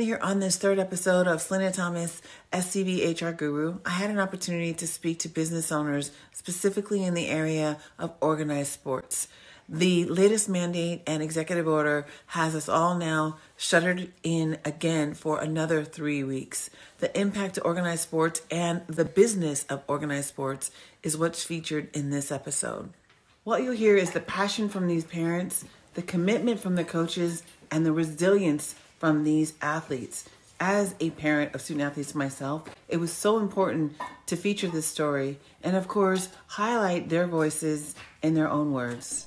Here on this third episode of Selena Thomas, SCV HR Guru. I had an opportunity to speak to business owners specifically in the area of organized sports. The latest mandate and executive order has us all now shuttered in again for another three weeks. The impact to organized sports and the business of organized sports is what's featured in this episode. What you'll hear is the passion from these parents, the commitment from the coaches, and the resilience from these athletes. As a parent of student athletes myself, it was so important to feature this story and, of course, highlight their voices in their own words.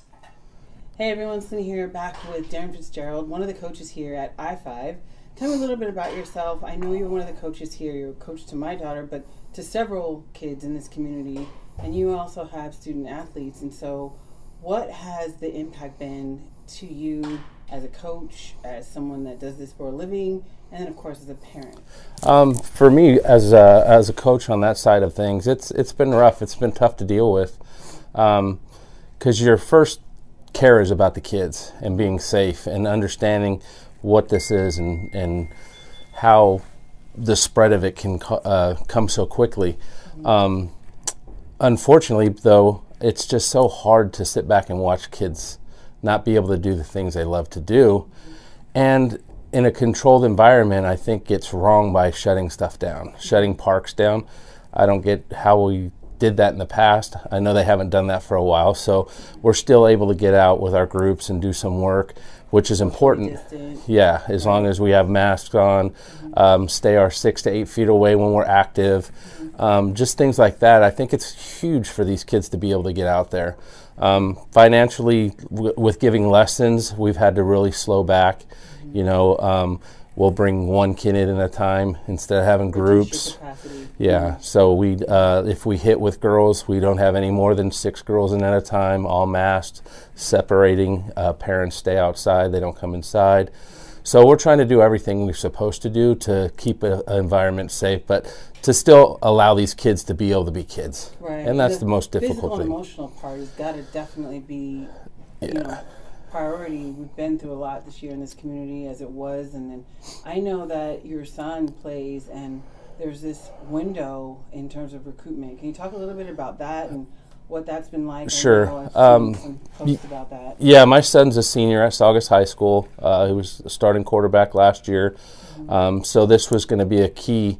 Hey everyone, Cindy here, back with Darren Fitzgerald, one of the coaches here at I5. Tell me a little bit about yourself. I know you're one of the coaches here. You're a coach to my daughter, but to several kids in this community, and you also have student athletes. And so, what has the impact been to you as a coach, as someone that does this for a living, and then of course as a parent? Um, for me, as a, as a coach on that side of things, it's it's been rough. It's been tough to deal with, because um, your first care is about the kids and being safe and understanding what this is and and how the spread of it can co- uh, come so quickly. Um, unfortunately, though, it's just so hard to sit back and watch kids not be able to do the things they love to do. And in a controlled environment, I think it's wrong by shutting stuff down, shutting parks down. I don't get how we did that in the past. I know they haven't done that for a while, so we're still able to get out with our groups and do some work, which is important. Yeah, as long as we have masks on, um, stay our six to eight feet away when we're active, um, just things like that. I think it's huge for these kids to be able to get out there. Um, financially, w- with giving lessons, we've had to really slow back. You know, um, we'll bring one kid in at a time instead of having groups. Yeah, so we uh, if we hit with girls, we don't have any more than six girls in at a time, all masked, separating. Uh, parents stay outside; they don't come inside. So we're trying to do everything we're supposed to do to keep an environment safe, but to still allow these kids to be able to be kids. Right. And that's the, the most difficult physical thing. and emotional part has got to definitely be, Yeah. you know, priority. We've been through a lot this year in this community as it was, and then I know that your son plays, and there's this window in terms of recruitment. Can you talk a little bit about that and what that's been like? Sure. know I've seen Um, that. Yeah, my son's a senior at Saugus High School. Uh, he was a starting quarterback last year. Um, so this was going to be a key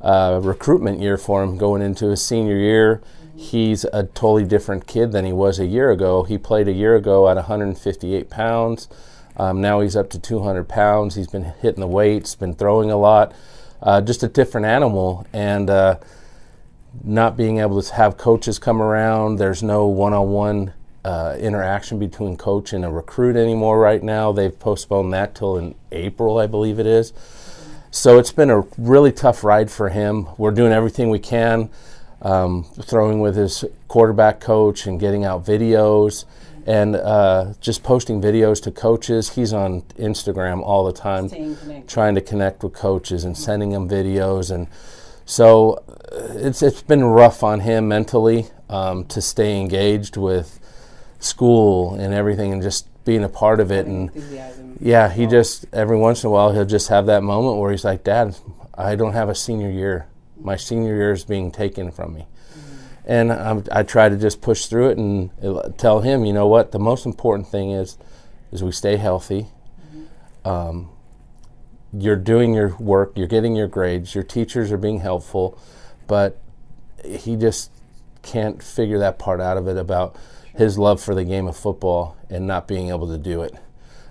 uh, recruitment year for him going into his senior year. He's a totally different kid than he was a year ago. He played a year ago at 158 pounds. Um, now he's up to 200 pounds. He's been hitting the weights, been throwing a lot. Uh, just a different animal. And uh, not being able to have coaches come around. There's no one-on-one uh, interaction between coach and a recruit anymore right now. They've postponed that till in April, I believe it is. So it's been a really tough ride for him. We're doing everything we can, um, throwing with his quarterback coach and getting out videos and uh, just posting videos to coaches. He's on Instagram all the time, trying to connect with coaches and sending them videos and so uh, it's it's been rough on him mentally um, to stay engaged with school and everything and just being a part of it and Enthusiasm. yeah he just every once in a while he'll just have that moment where he's like dad i don't have a senior year. My senior year is being taken from me. And I'm, i try to just push through it and uh, tell him you know what? The most important thing is is we stay healthy. Um, you're doing your work, you're getting your grades, your teachers are being helpful, but he just can't figure that part out of it about his love for the game of football and not being able to do it.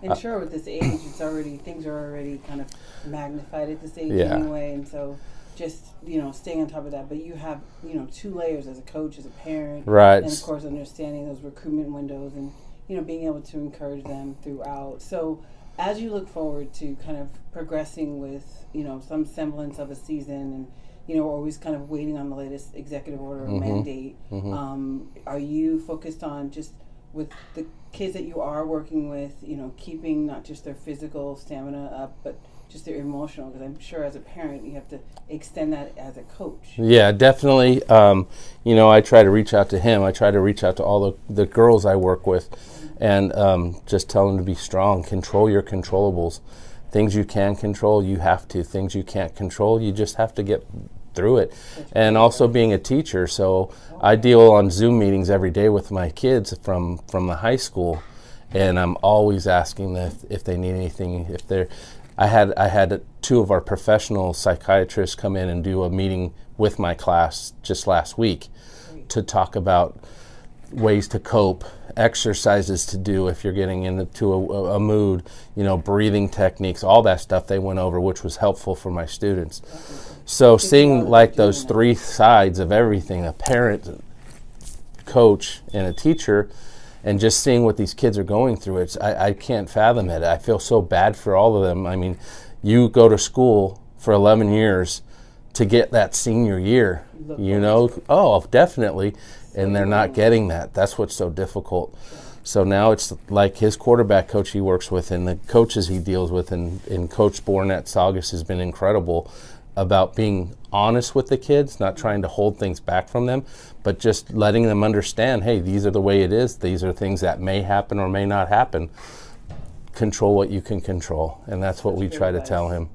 And uh, sure, with this age, it's already things are already kind of magnified at this age Yeah. anyway, and so just you know staying on top of that. But you have you know two layers as a coach, as a parent, Right. and of course understanding those recruitment windows and you know being able to encourage them throughout. So as you look forward to kind of progressing with you know some semblance of a season and you know always kind of waiting on the latest executive order or mandate um, are you focused on just with the kids that you are working with you know keeping not just their physical stamina up but just their emotional because i'm sure as a parent you have to extend that as a coach Yeah, definitely. Um, you know, I try to reach out to him. I try to reach out to all the, the girls I work with and um, just tell them to be strong, control your controllables. things you can control, you have to. Things you can't control, you just have to get through it. And also being a teacher, so I deal on Zoom meetings every day with my kids from from the high school, and I'm always asking them if, if they need anything. If they're, I had I had two of our professional psychiatrists come in and do a meeting with my class just last week to talk about ways to cope, exercises to do if you're getting into a, a, mood, you know, breathing techniques, all that stuff they went over, which was helpful for my students. So seeing like those three sides of everything, a parent, coach, and a teacher, and just seeing what these kids are going through, it's I, I can't fathom it. I feel so bad for all of them. I mean, you go to school for 11 years to get that senior year, you know? Oh, definitely. And they're not getting that. That's what's so difficult. So now it's like his quarterback coach he works with and the coaches he deals with, and, and Coach Bourne at Saugus has been incredible about being honest with the kids, not trying to hold things back from them, but just letting them understand hey, these are the way it is. These are things that may happen or may not happen. Control what you can control. And that's what we try to tell him.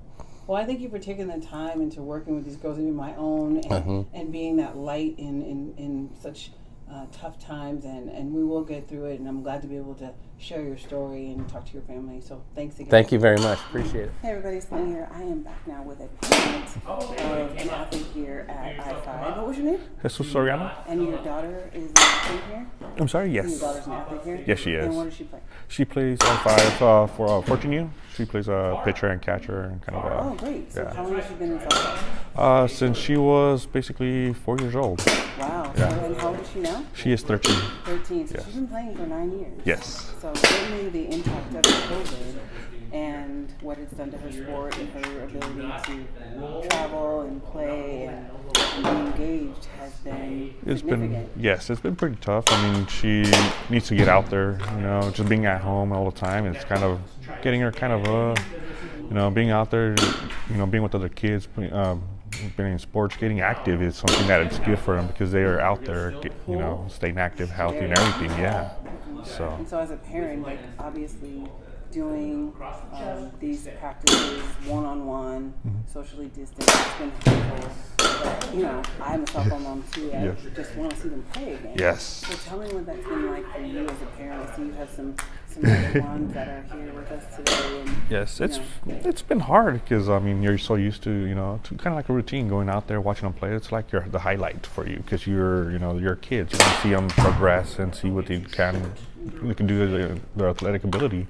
Well, I thank you for taking the time into working with these girls, even my own, and, mm-hmm. and being that light in, in, in such uh, tough times, and, and we will get through it. And I'm glad to be able to share your story and talk to your family. So thanks again. Thank you very much. Appreciate it. Hey, everybody, Slim here. I am back now with a parent of an athlete here at I-5. What was your name? Jesus Soriano. And your daughter is an athlete here? I'm sorry, yes. And your daughter's an athlete here? Yes, she is. And what does she play? She plays I-5 uh, for uh, Fortune U. She plays a pitcher and catcher and kind of a. Oh, great. So yeah. how long has she been in soccer? Uh, since she was basically four years old. Wow. Yeah. So, and how old is she now? She is 13. 13. So yes. she's been playing for nine years. Yes. So certainly the impact of COVID and what it's done to her sport and her ability to travel and play and, be engaged has been it's been yes it's been pretty tough. I mean she needs to get out there you know just being at home all the time it's kind of getting her kind of uh you know being out there you know being with other kids um, being in sports getting active is something that it's good for them because they are out there you know staying active healthy and everything yeah so and so as a parent like obviously doing um, these practices one on one, socially distanced. It's been helpful. But, you know, I'm a softball mom too. I yeah. just want to see them play again. Yes. So tell me what that's been like for you as a parent. I see you have some some ones that are here with us today. And, yes, it's know. it's been hard because I mean you're so used to you know to kind of like a routine going out there watching them play. It's like you're the highlight for you because you're you know you're kids. You want to see them progress and see what they can they can do their, their athletic ability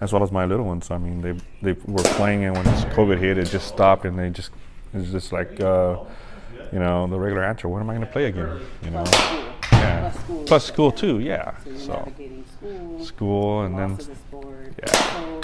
as well as my little ones. I mean, they they were playing, and when this COVID hit, it just stopped, and they just it's just like uh, you know the regular answer. When am I going to play again? You know, yeah. Plus school, Plus school too. Yeah. So, so school, school, and then yeah. So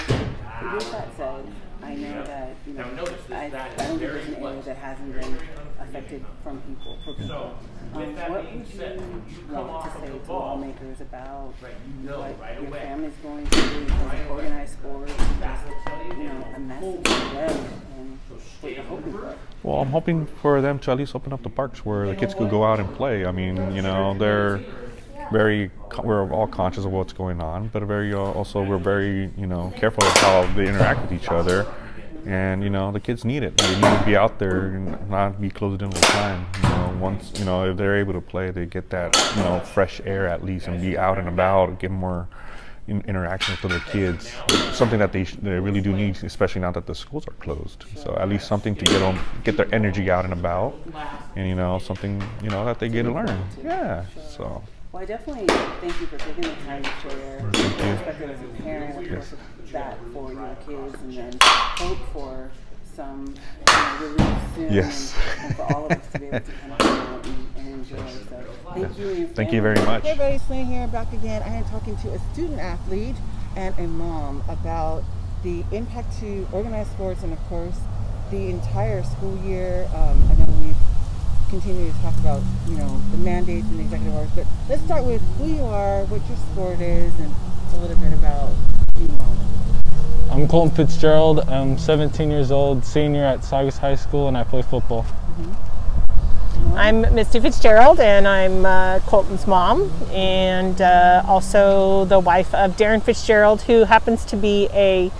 with that said, I know that you know I, I don't think there's an area that hasn't been affected from people for people. Um, what would you want to say to lawmakers about what your family's going through as organized sports, just, you know, a message to them and what you're hoping for? Well, I'm hoping for them to at least open up the parks where the kids could go out and play. I mean, you know, they're very we're all conscious of what's going on, but very uh, also we're very you know careful of how they interact with each other and you know the kids need it. They need to be out there and not be closed in all the time. You know, once you know if they're able to play, they get that you know fresh air at least and be out and about, get more in interaction with other kids. Something that they they really do need, especially now that the schools are closed. So at least something to get them get their energy out and about, and you know something you know that they get to learn. Yeah. So. Well, I definitely thank you for taking the time to share perspective as a parent, course, that for your kids, and then hope for some you know, relief soon, yes. and, and, for all of us to be able to come out and, and enjoy. So, thank you. Thank you very much. Hey, everybody, Slane here, back again. I am talking to a student athlete and a mom about the impact to organized sports, and of course, the entire school year. Um, I know we've continue to talk about, you know, the mandates and the executive orders, but let's start with who you are, what your sport is, and a little bit about you. I'm Colton Fitzgerald. I'm 17 years old, senior at Saugus High School, and I play football. Mm-hmm. I'm Misty Fitzgerald, and I'm uh, Colton's mom, and uh, also the wife of Darren Fitzgerald, who happens to be a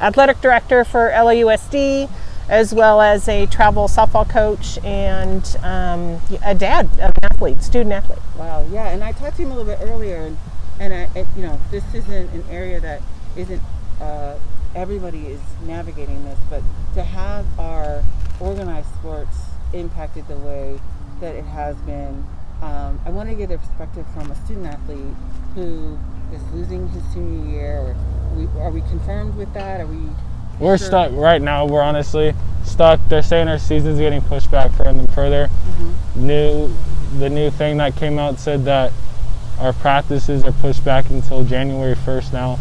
athletic director for LAUSD, as well as a travel softball coach and um, a dad of an athlete, student athlete. Wow, yeah, and I talked to him a little bit earlier, and, and I, it, you know, this isn't an area that isn't uh, everybody is navigating this, but to have our organized sports impacted the way that it has been, um, I want to get a perspective from a student athlete who is losing his senior year. We, are we confirmed with that? Are we? We're sure? stuck right now. We're honestly stuck. They're saying our season's getting pushed back further and further. Mm-hmm. New, the new thing that came out said that our practices are pushed back until January 1st now.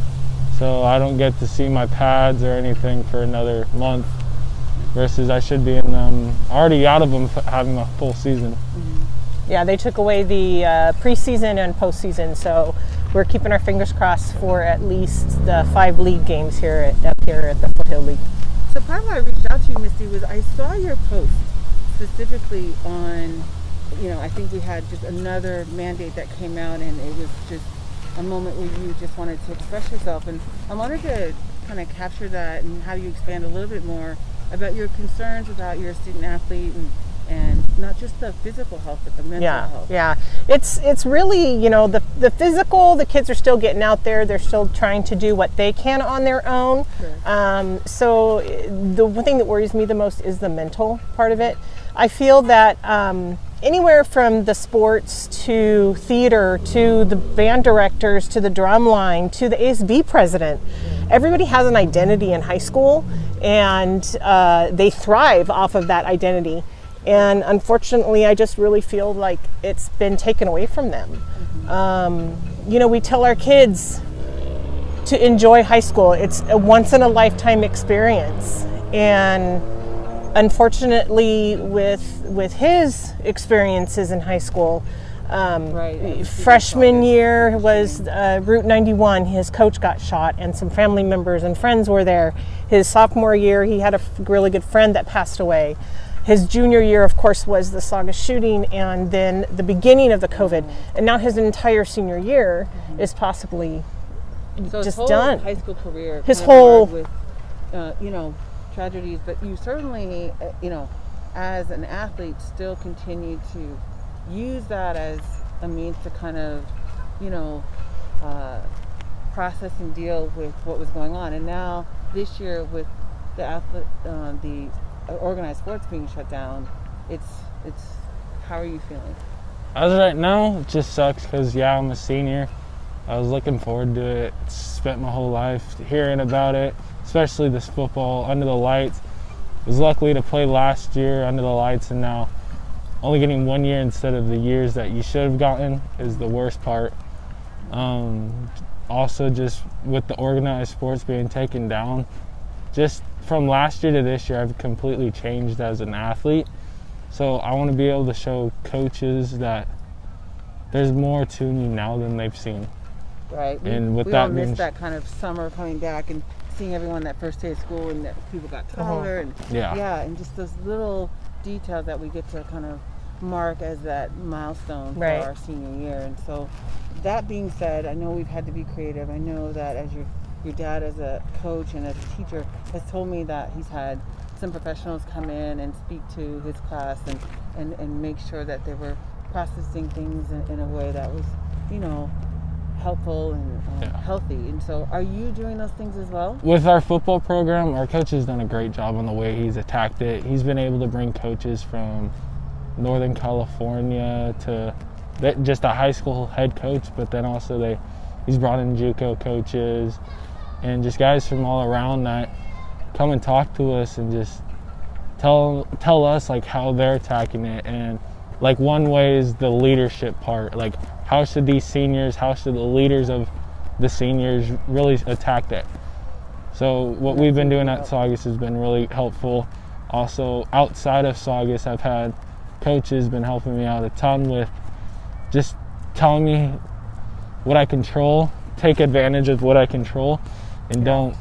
So I don't get to see my pads or anything for another month. Versus I should be in them already out of them f- having a full season. Yeah, they took away the uh, preseason and postseason, so we're keeping our fingers crossed for at least the five league games here at, up here at the Foothill League. So part of why I reached out to you, Misty, was I saw your post specifically on, you know, I think we had just another mandate that came out, and it was just a moment where you just wanted to express yourself, and I wanted to kind of capture that and have you expand a little bit more about your concerns about your student athlete and and not just the physical health but the mental yeah health. yeah. It's it's really you know the the physical the kids are still getting out there. They're still trying to do what they can on their own. Sure. um, so the one thing that worries me the most is the mental part of it. I feel that um, anywhere from the sports to theater to the band directors to the drum line to the asb president. Everybody has an identity in high school and uh, they thrive off of that identity. And unfortunately i just really feel like it's been taken away from them. Um, you know we tell our kids to enjoy high school. It's a once in a lifetime experience. And unfortunately with with his experiences in high school um, Right, I was thinking freshman year was uh, route 91 his coach got shot and some family members and friends were there. His sophomore year he had a really good friend that passed away. His junior year of course was the Saugus shooting and then the beginning of the covid. And now his entire senior year is possibly so his just whole done. high school career His kind of marred whole- with uh, you know tragedies but you certainly uh, you know as an athlete still continue to use that as a means to kind of you know uh, process and deal with what was going on and now this year with the athlete uh, the organized sports being shut down it's it's how are you feeling As of right now, it just sucks because yeah, I'm a senior. I was looking forward to it. Spent my whole life hearing about it, especially this football under the lights. Was lucky to play last year under the lights, and now only getting one year instead of the years that you should have gotten is the worst part. Um, also, just with the organized sports being taken down, just from last year to this year, I've completely changed as an athlete. So I want to be able to show coaches that there's more to me now than they've seen. right? We, And with we that all means- that kind of summer coming back and seeing everyone that first day of school and that people got uh-huh. taller and Yeah. yeah, and just those little details that we get to kind of mark as that milestone Right. for our senior year. And so, that being said, I know we've had to be creative. I know that as your your dad as a coach and as a teacher has told me that he's had some professionals come in and speak to his class and, and, and make sure that they were processing things in, in a way that was, you know, helpful and Yeah. healthy. And so, are you doing those things as well? With our football program, our coach has done a great job on the way he's attacked it. He's been able to bring coaches from Northern California to that- just a high school head coach, but then also they he's brought in JUCO coaches and just guys from all around that come and talk to us and just tell tell us like how they're attacking it and like one way is the leadership part like how should these seniors how should the leaders of the seniors really attack that so what we've been doing at saugus has been really helpful. Also outside of saugus i've had coaches been helping me out a ton with just telling me what i control take advantage of what i control and don't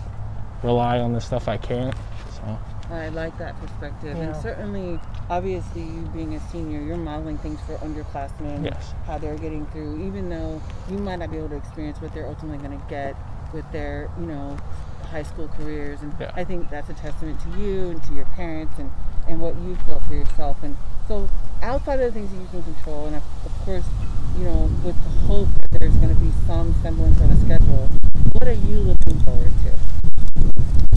rely on the stuff i can't so. I like that perspective, and certainly, obviously, you being a senior, you're modeling things for underclassmen, Yes. how they're getting through, even though you might not be able to experience what they're ultimately going to get with their, you know, high school careers, and Yeah. I think that's a testament to you and to your parents and and what you've built for yourself. And so, outside of the things that you can control, and of, of course, you know, with the hope that there's going to be some semblance of a schedule, what are you looking forward to?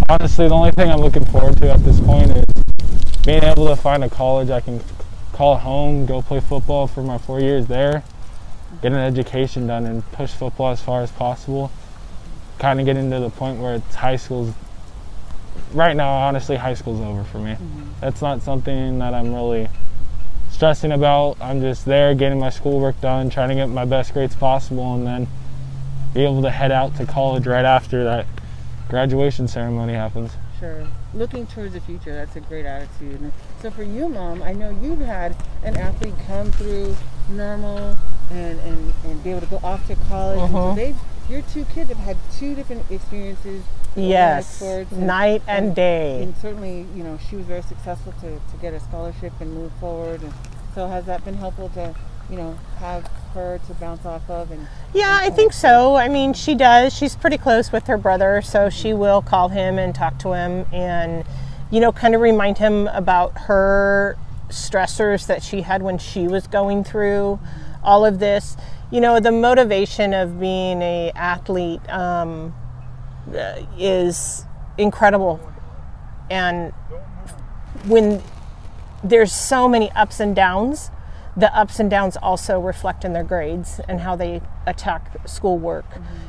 honestly, the only thing I'm looking forward to at this point is being able to find a college I can call home, go play football for my four years there, get an education done, and push football as far as possible. Kind of getting to the point where it's high school's. Right now, honestly, high school's over for me. Mm-hmm. That's not something that I'm really stressing about. I'm just there getting my schoolwork done, trying to get my best grades possible, and then be able to head out to college right after that graduation ceremony happens. Sure. Looking towards the future, that's a great attitude. And so for you, mom, I know you've had an athlete come through normal and, and, and be able to go off to college. And so Mhm. they've, your two kids have had two different experiences. Yes, sports night and day. And certainly, you know, she was very successful to, to get a scholarship and move forward. And so has that been helpful to, you know, have her to bounce off of? And Yeah, I think so. I mean, she does. She's pretty close with her brother, so she will call him and talk to him and, you know, kind of remind him about her stressors that she had when she was going through all of this. You know, the motivation of being a athlete um, uh, is incredible, and when there's so many ups and downs the ups and downs also reflect in their grades and how they attack schoolwork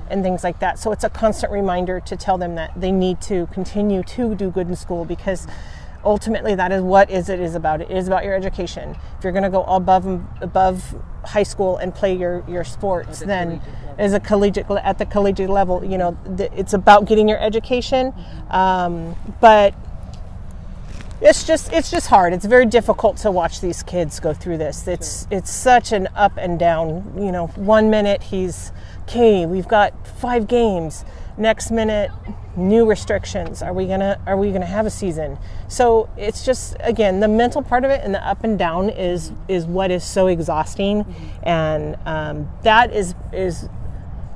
and things like that. So it's a constant reminder to tell them that they need to continue to do good in school because ultimately that is what is it is about. It is about your education. If you're going to go above and above high school and play your your sports then as a collegiate at the collegiate level you know it's about getting your education. Um, but it's just it's just hard. It's very difficult to watch these kids go through this. It's it's such an up and down. You know, one minute he's okay, we've got five games. Next minute, new restrictions. Are we gonna are we gonna have a season? So it's just again the mental part of it and the up and down is is what is so exhausting, and um, that is is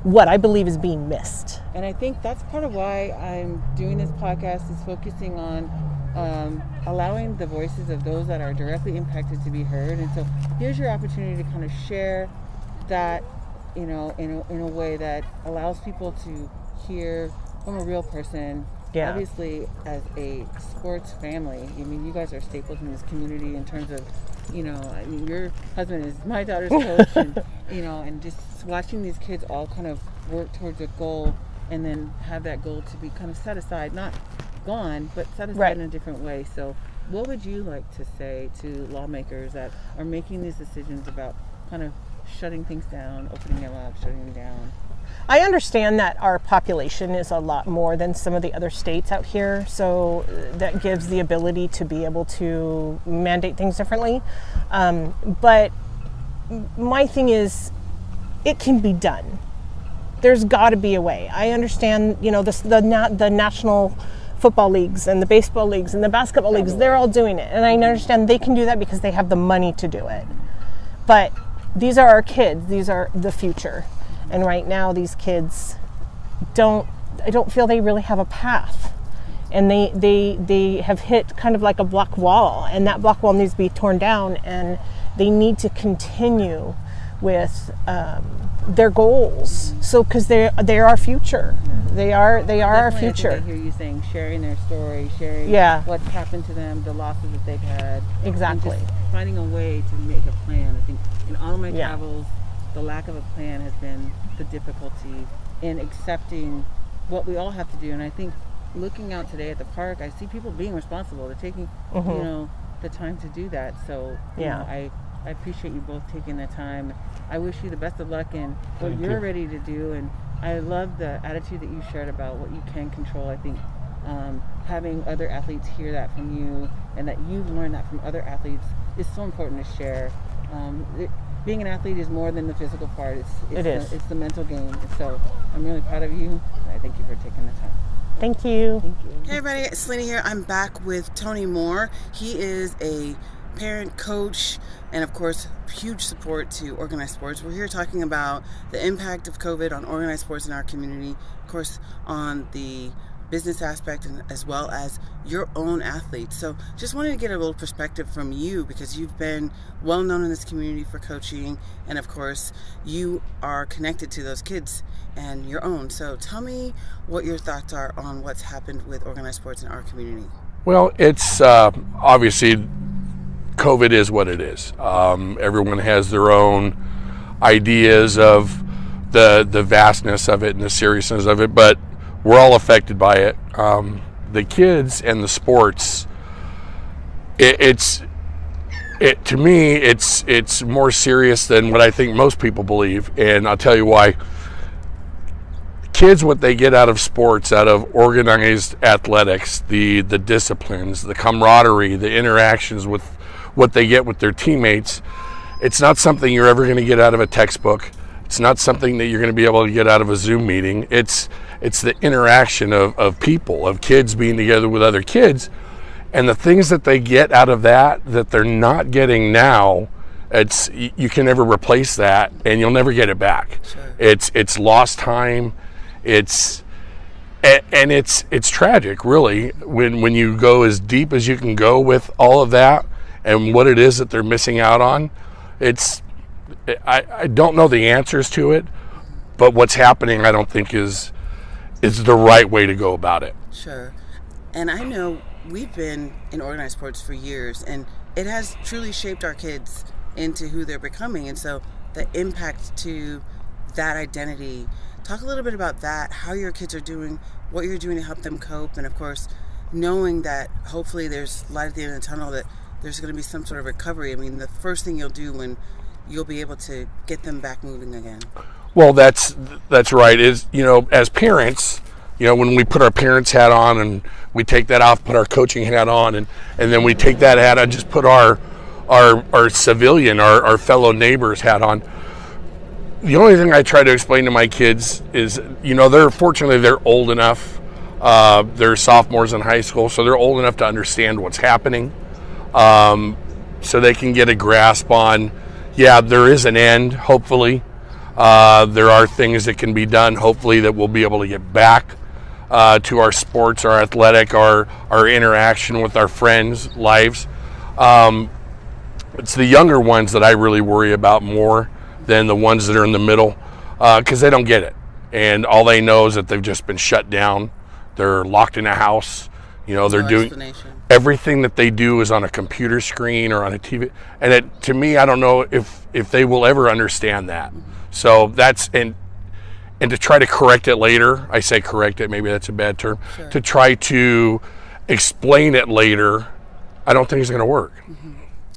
what I believe is being missed. And I think that's part of why I'm doing this podcast is focusing on um, allowing the voices of those that are directly impacted to be heard. And so here's your opportunity to kind of share that, you know, in a, in a way that allows people to hear from a real person. Yeah. Obviously, as a sports family, I mean, you guys are staples in this community in terms of, you know, I mean, your husband is my daughter's coach, and you know, and just watching these kids all kind of work towards a goal, and then have that goal to be kind of set aside, not gone, but set aside Right. in a different way. So, what would you like to say to lawmakers that are making these decisions about kind of shutting things down, opening them up, shutting them down? I understand that our population is a lot more than some of the other states out here, so uh, that gives the ability to be able to mandate things differently. Um, but my thing is, it can be done. There's got to be a way. I understand, you know, the the, the national football leagues and the baseball leagues and the basketball leagues, they're all doing it. And I understand they can do that because they have the money to do it. But these are our kids. These are the future. And right now these kids don't i don't feel they really have a path. And they they they have hit kind of like a block wall. And that block wall needs to be torn down. And they need to continue with um, their goals so because they're they're our future they are they are our Definitely, think future I hear you saying sharing their story, sharing Yeah. what's happened to them, the losses that they've had. Exactly. finding a way to make a plan. I think in all of my Yeah. travels, the lack of a plan has been the difficulty in accepting what we all have to do. And I think looking out today at the park, I see people being responsible. They're taking, you know, the time to do that. So Mm-hmm. Yeah. know, I I appreciate you both taking the time. I wish you the best of luck in what Thank you're you. ready to do, and I love the attitude that you shared about what you can control. I think um, having other athletes hear that from you, and that you've learned that from other athletes, is so important to share. Um, it, being an athlete is more than the physical part. It's, it's It the. It's the mental game. So I'm really proud of you. I thank you for taking the time. thank you Thank you. Hey everybody, it's Selena here. I'm back with Tony Moore. He is a parent, coach, and of course, huge support to organized sports. We're here talking about the impact of COVID on organized sports in our community, of course, on the business aspect and as well as your own athletes. So just wanted to get a little perspective from you because you've been well known in this community for coaching and of course you are connected to those kids and your own. So tell me what your thoughts are on what's happened with organized sports in our community. Well, it's uh, obviously COVID is what it is. Um, everyone has their own ideas of the the vastness of it and the seriousness of it, but we're all affected by it. Um, the kids and the sports, it, it's it to me, it's it's more serious than what I think most people believe, and I'll tell you why. Kids, what they get out of sports, out of organized athletics, the the disciplines, the camaraderie, the interactions with what they get with their teammates, it's not something you're ever going to get out of a textbook. It's not something that you're going to be able to get out of a Zoom meeting. It's it's the interaction of, of people, of kids being together with other kids, and the things that they get out of that that they're not getting now. It's you can never replace that, and you'll never get it back. Sure. It's it's lost time. It's and it's it's tragic, really, when when you go as deep as you can go with all of that, and what it is that they're missing out on. It's I, I don't know the answers to it, but what's happening, I don't think is is the right way to go about it. Sure, and I know we've been in organized sports for years, and it has truly shaped our kids into who they're becoming, and so the impact to that identity. Talk a little bit about that, how your kids are doing, what you're doing to help them cope, and of course, knowing that hopefully there's light at the end of the tunnel that there's going to be some sort of recovery. I mean, the first thing you'll do when you'll be able to get them back moving again. Well, that's that's right. Is you know, as parents, you know, when we put our parents hat on and we take that off, put our coaching hat on, and and then we take that hat and just put our our our civilian, our, our fellow neighbors hat on. The only thing I try to explain to my kids is, you know, they're fortunately they're old enough. Uh, they're sophomores in high school, so they're old enough to understand what's happening, um, so they can get a grasp on yeah, there is an end, hopefully. Uh, there are things that can be done, hopefully, that we'll be able to get back uh, to our sports, our athletic, our, our interaction with our friends' lives. Um, it's the younger ones that I really worry about more than the ones that are in the middle because uh, they don't get it. And all they know is that they've just been shut down. They're locked in a house. You know, they're doing everything that they do is on a computer screen or on a TV. And it, to me, I don't know if if they will ever understand that. So that's and and to try to correct it later. I say correct it. Maybe that's a bad term. Sure. To try to explain it later, I don't think it's going to work. Mm-hmm.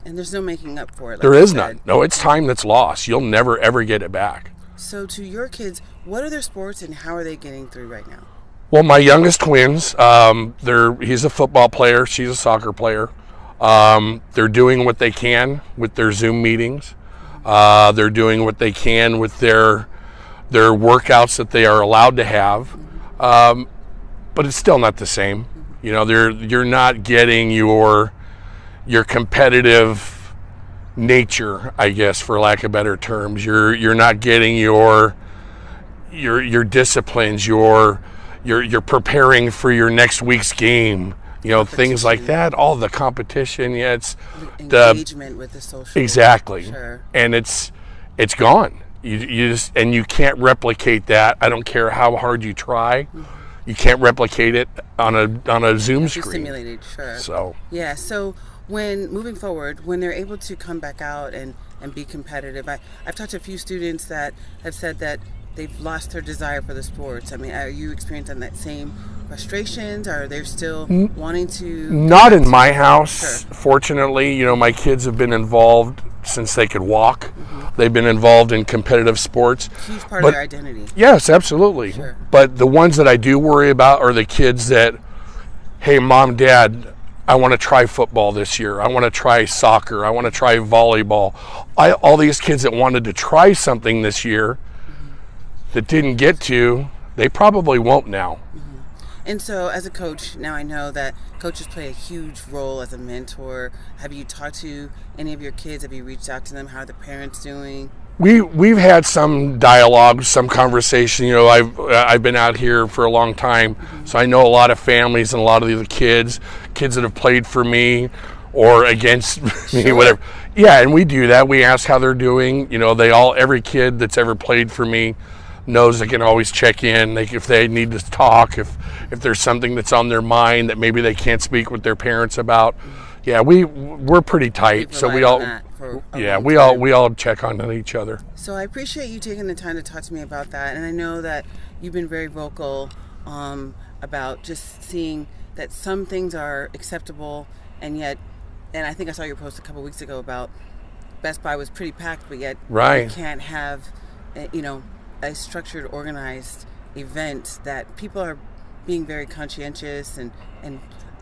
And there's no making up for it. Like there is none. No, it's time that's lost. You'll never ever get it back. So, to your kids, what are their sports and how are they getting through right now? Well, my youngest twins, um, they're he's a football player, she's a soccer player. Um, they're doing what they can with their Zoom meetings. Uh, they're doing what they can with their their workouts that they are allowed to have, um, but it's still not the same. You know, they're you're not getting your your competitive nature, I guess, for lack of better terms. You're you're not getting your your your disciplines, your you're you're preparing for your next week's game you know things like that all the competition yeah it's the engagement with the social exactly. sure. and it's it's gone. You, you just and you can't replicate that. I don't care how hard you try. Mm-hmm. you can't replicate it on a on a zoom screen. simulated sure. So. Yeah so when moving forward when they're able to come back out and and be competitive I, i've talked to a few students that have said that they've lost their desire for the sports? I mean, are you experiencing that same frustrations? Are they still wanting to? Not in my house, sure. fortunately. You know, my kids have been involved since they could walk. Mm-hmm. They've been involved in competitive sports. Huge part but, of their identity. Yes, absolutely. Sure. But the ones that I do worry about are the kids that, hey, mom, dad, I want to try football this year. I want to try soccer. I want to try volleyball. I, all these kids that wanted to try something this year that didn't get to, they probably won't now. Mm-hmm. And so, as a coach, now I know that coaches play a huge role as a mentor. Have you talked to any of your kids? Have you reached out to them? How are the parents doing? we we've had some dialogue, some conversation. You know, I've I've been out here for a long time, so I know a lot of families and a lot of the kids, kids that have played for me or against me, whatever. Yeah, and we do that. We ask how they're doing. You know, they all every kid that's ever played for me knows they can always check in. They, if they need to talk, if if there's something that's on their mind that maybe they can't speak with their parents about. Yeah, we we're pretty tight, so we all yeah we all we all check on each other. So I appreciate you taking the time to talk to me about that, and I know that you've been very vocal um, about just seeing that some things are acceptable, and yet, and I think I saw your post a couple weeks ago about Best Buy was pretty packed, but yet right. you can't have, eh, you know, a structured, organized event that people are being very conscientious and and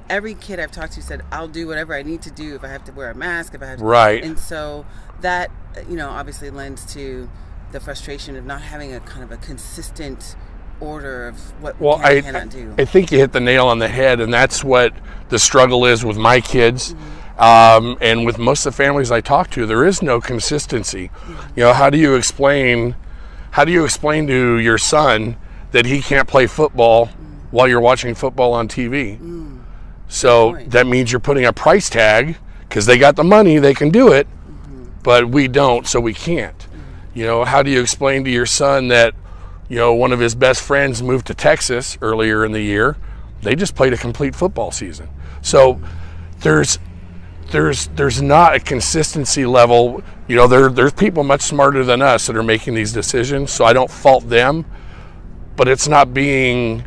every kid I've talked to said I'll do whatever I need to do if I have to wear a mask if I have to, right and so that you know obviously lends to the frustration of not having a kind of a consistent order of what well, we can I, cannot do. I think you hit the nail on the head, and that's what the struggle is with my kids. Mm-hmm. Um, and with most of the families I talk to, there is no consistency. Mm-hmm. You know, how do you explain? How do you explain to your son that he can't play football mm. while you're watching football on TV? Mm. So that means you're putting a price tag because they got the money, they can do it, mm-hmm. but we don't, so we can't. Mm-hmm. You know, how do you explain to your son that, you know, one of his best friends moved to Texas earlier in the year? They just played a complete football season. So there's there's there's not a consistency level. You know, there there's people much smarter than us that are making these decisions. So I don't fault them, but it's not being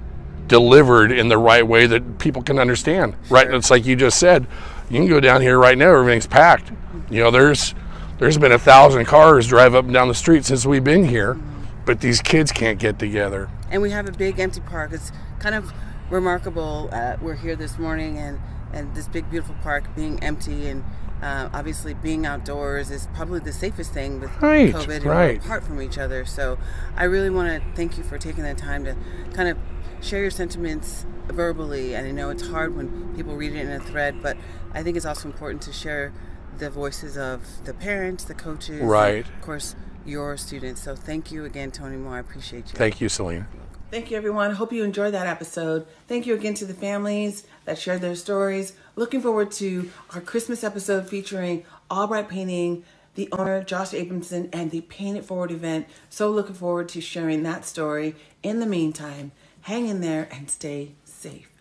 delivered in the right way that people can understand. Sure. Right? It's like you just said. You can go down here right now. Everything's packed. You know, there's there's been a thousand cars drive up and down the street since we've been here, but these kids can't get together. And we have a big empty park. It's kind of remarkable. Uh, we're here this morning and and this big beautiful park being empty and uh, obviously being outdoors is probably the safest thing with right, COVID and apart from each other. So I really want to thank you for taking the time to kind of share your sentiments verbally. And I know it's hard when people read it in a thread, but I think it's also important to share the voices of the parents, the coaches, right? of course, your students. So thank you again, Tony Moore. I appreciate you. Thank you, Celine. Thank you, everyone. Hope you enjoyed that episode. Thank you again to the families that shared their stories. Looking forward to our Christmas episode featuring Albright Painting, the owner, Josh Abramson, and the Paint It Forward event. So looking forward to sharing that story. In the meantime, hang in there and stay safe.